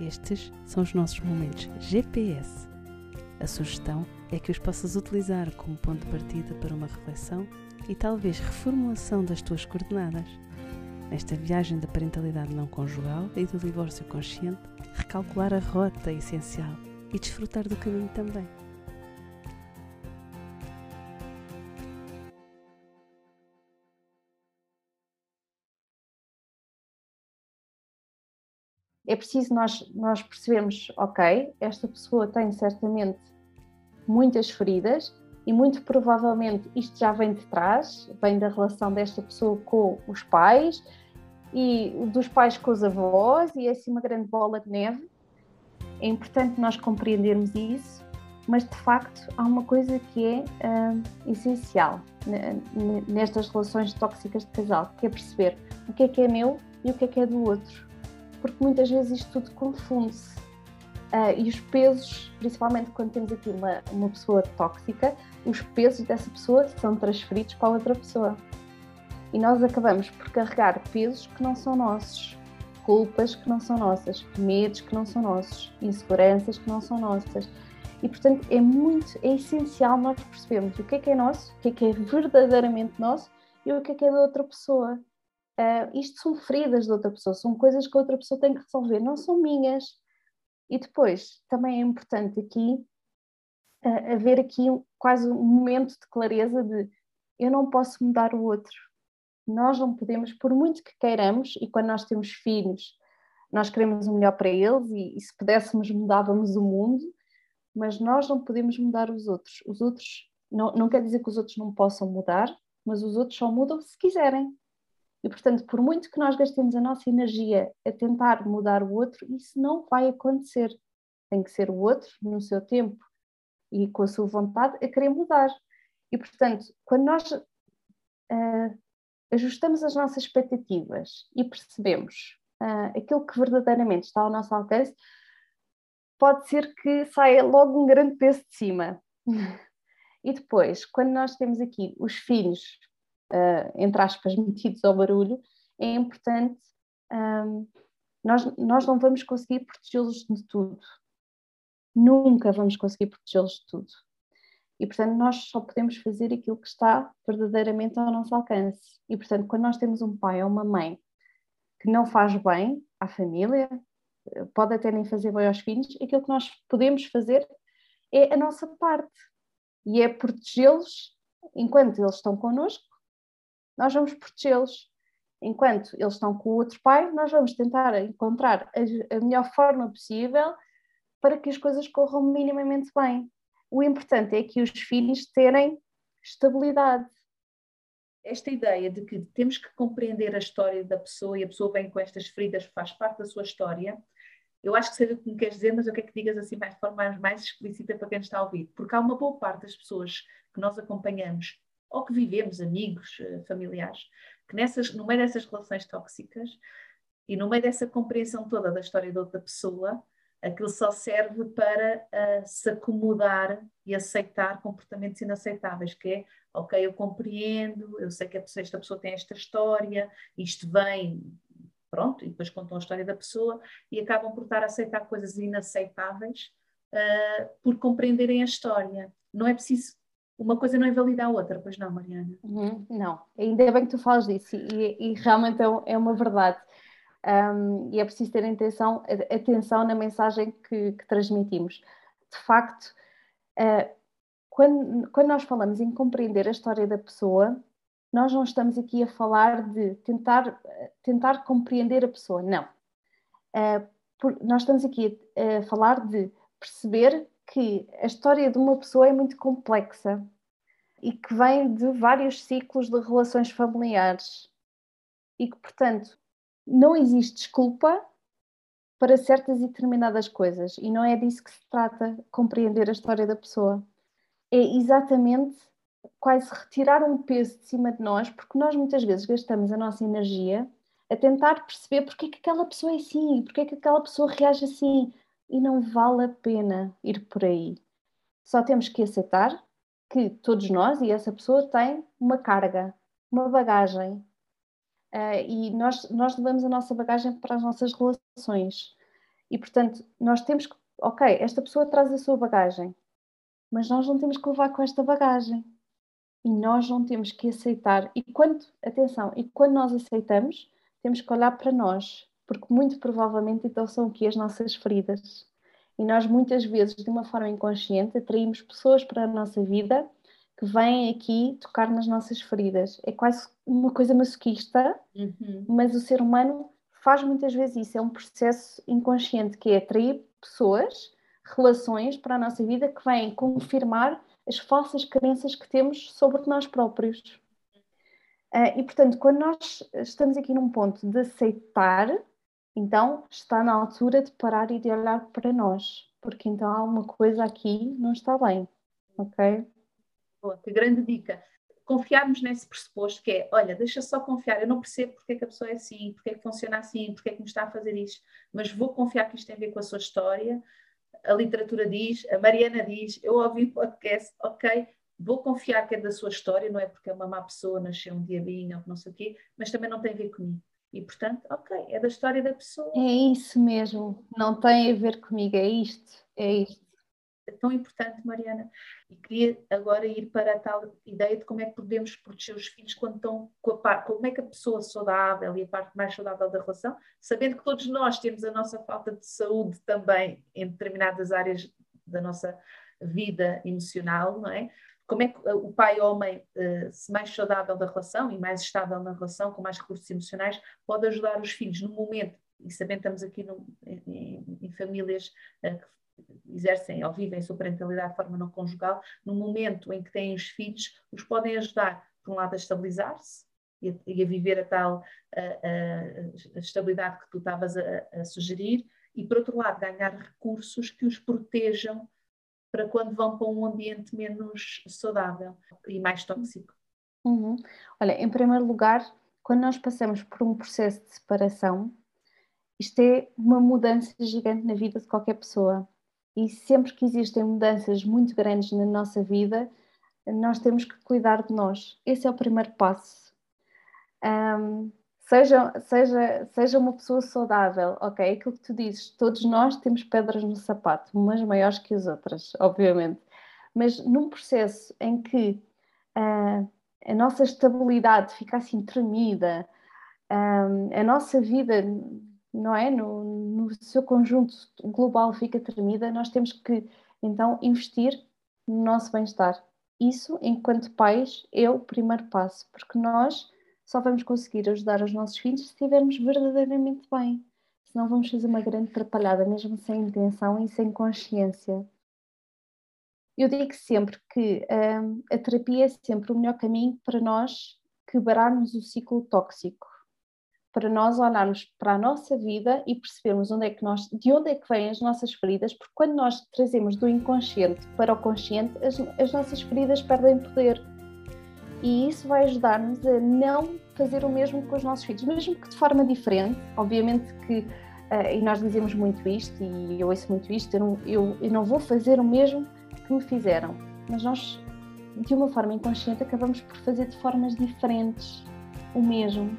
Estes são os nossos momentos GPS. A sugestão é que os possas utilizar como ponto de partida para uma reflexão e talvez reformulação das tuas coordenadas. Nesta viagem da parentalidade não conjugal e do divórcio consciente, recalcular a rota é essencial e desfrutar do caminho também. É preciso nós, nós percebermos, ok, esta pessoa tem certamente muitas feridas e muito provavelmente isto já vem de trás, vem da relação desta pessoa com os pais e dos pais com os avós e é assim uma grande bola de neve. É importante nós compreendermos isso, mas de facto há uma coisa que é uh, essencial nestas relações tóxicas de casal, que é perceber o que é que é meu e o que é que é do outro porque muitas vezes isto tudo confunde-se. Uh, e os pesos, principalmente quando temos aqui uma, uma pessoa tóxica, os pesos dessa pessoa são transferidos para outra pessoa. E nós acabamos por carregar pesos que não são nossos, culpas que não são nossas, medos que não são nossos, inseguranças que não são nossas. E portanto é muito, é essencial nós percebermos o que é que é nosso, o que é que é verdadeiramente nosso e o que é que é da outra pessoa. Uh, isto são feridas de outra pessoa, são coisas que a outra pessoa tem que resolver, não são minhas. E depois, também é importante aqui uh, haver aqui quase um momento de clareza de eu não posso mudar o outro. Nós não podemos, por muito que queiramos, e quando nós temos filhos, nós queremos o melhor para eles e, e se pudéssemos mudávamos o mundo, mas nós não podemos mudar os outros. Os outros, não, não quer dizer que os outros não possam mudar, mas os outros só mudam se quiserem. E, portanto, por muito que nós gastemos a nossa energia a tentar mudar o outro, isso não vai acontecer. Tem que ser o outro, no seu tempo e com a sua vontade, a querer mudar. E, portanto, quando nós uh, ajustamos as nossas expectativas e percebemos uh, aquilo que verdadeiramente está ao nosso alcance, pode ser que saia logo um grande peso de cima. e depois, quando nós temos aqui os filhos uh, entre aspas, metidos ao barulho, é importante. Um, nós, nós não vamos conseguir protegê-los de tudo. Nunca vamos conseguir protegê-los de tudo. E, portanto, nós só podemos fazer aquilo que está verdadeiramente ao nosso alcance. E, portanto, quando nós temos um pai ou uma mãe que não faz bem à família, pode até nem fazer bem aos filhos, aquilo que nós podemos fazer é a nossa parte. E é protegê-los enquanto eles estão connosco nós vamos protegê-los. Enquanto eles estão com o outro pai, nós vamos tentar encontrar a, a melhor forma possível para que as coisas corram minimamente bem. O importante é que os filhos terem estabilidade. Esta ideia de que temos que compreender a história da pessoa e a pessoa vem com estas feridas, faz parte da sua história, eu acho que sei o que me queres dizer, mas eu quero que digas assim mais de forma mais explícita para quem está a ouvir. Porque há uma boa parte das pessoas que nós acompanhamos ou que vivemos, amigos, eh, familiares, que nessas, no meio dessas relações tóxicas e no meio dessa compreensão toda da história da outra pessoa, aquilo só serve para uh, se acomodar e aceitar comportamentos inaceitáveis, que é, ok, eu compreendo, eu sei que pessoa, esta pessoa tem esta história, isto vem, pronto, e depois contam a história da pessoa e acabam por estar a aceitar coisas inaceitáveis uh, por compreenderem a história. Não é preciso uma coisa não invalida a outra, pois não, Mariana? Uhum, não, ainda bem que tu falas disso e, e realmente é, é uma verdade. Um, e é preciso ter atenção, atenção na mensagem que, que transmitimos. De facto, uh, quando, quando nós falamos em compreender a história da pessoa, nós não estamos aqui a falar de tentar, tentar compreender a pessoa, não. Uh, por, nós estamos aqui a, a falar de perceber que a história de uma pessoa é muito complexa e que vem de vários ciclos de relações familiares e que, portanto, não existe desculpa para certas e determinadas coisas e não é disso que se trata, compreender a história da pessoa. É exatamente quase retirar um peso de cima de nós, porque nós muitas vezes gastamos a nossa energia a tentar perceber porque é que aquela pessoa é assim, porque é que aquela pessoa reage assim, e não vale a pena ir por aí. Só temos que aceitar que todos nós e essa pessoa têm uma carga, uma bagagem. Uh, e nós, nós levamos a nossa bagagem para as nossas relações. E portanto, nós temos que, ok, esta pessoa traz a sua bagagem, mas nós não temos que levar com esta bagagem. E nós não temos que aceitar. E quando, atenção, e quando nós aceitamos, temos que olhar para nós, porque muito provavelmente então são aqui as nossas feridas. E nós muitas vezes, de uma forma inconsciente, atraímos pessoas para a nossa vida que vêm aqui tocar nas nossas feridas. É quase uma coisa masoquista, uhum. mas o ser humano faz muitas vezes isso. É um processo inconsciente que é atrair pessoas, relações para a nossa vida que vêm confirmar as falsas crenças que temos sobre nós próprios. Uh, e portanto, quando nós estamos aqui num ponto de aceitar, então está na altura de parar e de olhar para nós, porque então uma coisa aqui não está bem, ok? Que grande dica. Confiarmos nesse pressuposto que é, olha, deixa só confiar, eu não percebo porque é que a pessoa é assim, porque é que funciona assim, porque é que me está a fazer isto, mas vou confiar que isto tem a ver com a sua história, a literatura diz, a Mariana diz, eu ouvi o podcast, ok, vou confiar que é da sua história, não é porque é uma má pessoa, nasceu um diabinho não sei o quê, mas também não tem a ver comigo. E portanto, ok, é da história da pessoa. É isso mesmo, não tem a ver comigo, é isto, é isto é tão importante, Mariana. E queria agora ir para a tal ideia de como é que podemos proteger os filhos quando estão com a parte, como é que a pessoa saudável e a parte mais saudável da relação, sabendo que todos nós temos a nossa falta de saúde também em determinadas áreas da nossa vida emocional, não é? Como é que o pai a mãe, eh, se mais saudável da relação e mais estável na relação, com mais recursos emocionais, pode ajudar os filhos no momento e sabendo estamos aqui no, em, em, famílias uh, que exercem ou vivem sua parentalidade de forma não conjugal, no momento em que têm os filhos, os podem ajudar, por um lado, a estabilizar-se e, a, viver a tal a, a, a estabilidade que tu estavas a, sugerir, e por outro lado, ganhar recursos que os protejam para quando vão para um ambiente menos saudável e mais tóxico. Uhum. Olha, em primeiro lugar, quando nós passamos por um processo de separação, isto é uma mudança gigante na vida de qualquer pessoa e sempre que existem mudanças muito grandes na nossa vida, nós temos que cuidar de nós. Esse é o primeiro passo. Um, seja, seja, seja uma pessoa saudável, ok? Aquilo que tu dizes, todos nós temos pedras no sapato, umas maiores que as outras, obviamente. Mas num processo em que uh, a nossa estabilidade fica assim tremida, um, a nossa vida não é? No, no seu conjunto global fica tremida, nós temos que então investir no nosso bem-estar. Isso, enquanto pais, é o primeiro passo, porque nós só vamos conseguir ajudar os nossos filhos se estivermos verdadeiramente bem. Senão vamos fazer uma grande atrapalhada, mesmo sem intenção e sem consciência. Eu digo sempre que hum, a terapia é sempre o melhor caminho para nós quebrarmos o ciclo tóxico para nós olharmos para a nossa vida e percebermos onde é que nós, de onde é que vêm as nossas feridas, porque quando nós trazemos do inconsciente para o consciente, as, as nossas feridas perdem poder. E isso vai ajudar-nos a não fazer o mesmo com os nossos filhos, mesmo que de forma diferente. Obviamente que, uh, e nós dizemos muito isto, e eu ouço muito isto, eu não, eu, eu não vou fazer o mesmo que me fizeram, mas nós, de uma forma inconsciente, acabamos por fazer de formas diferentes o mesmo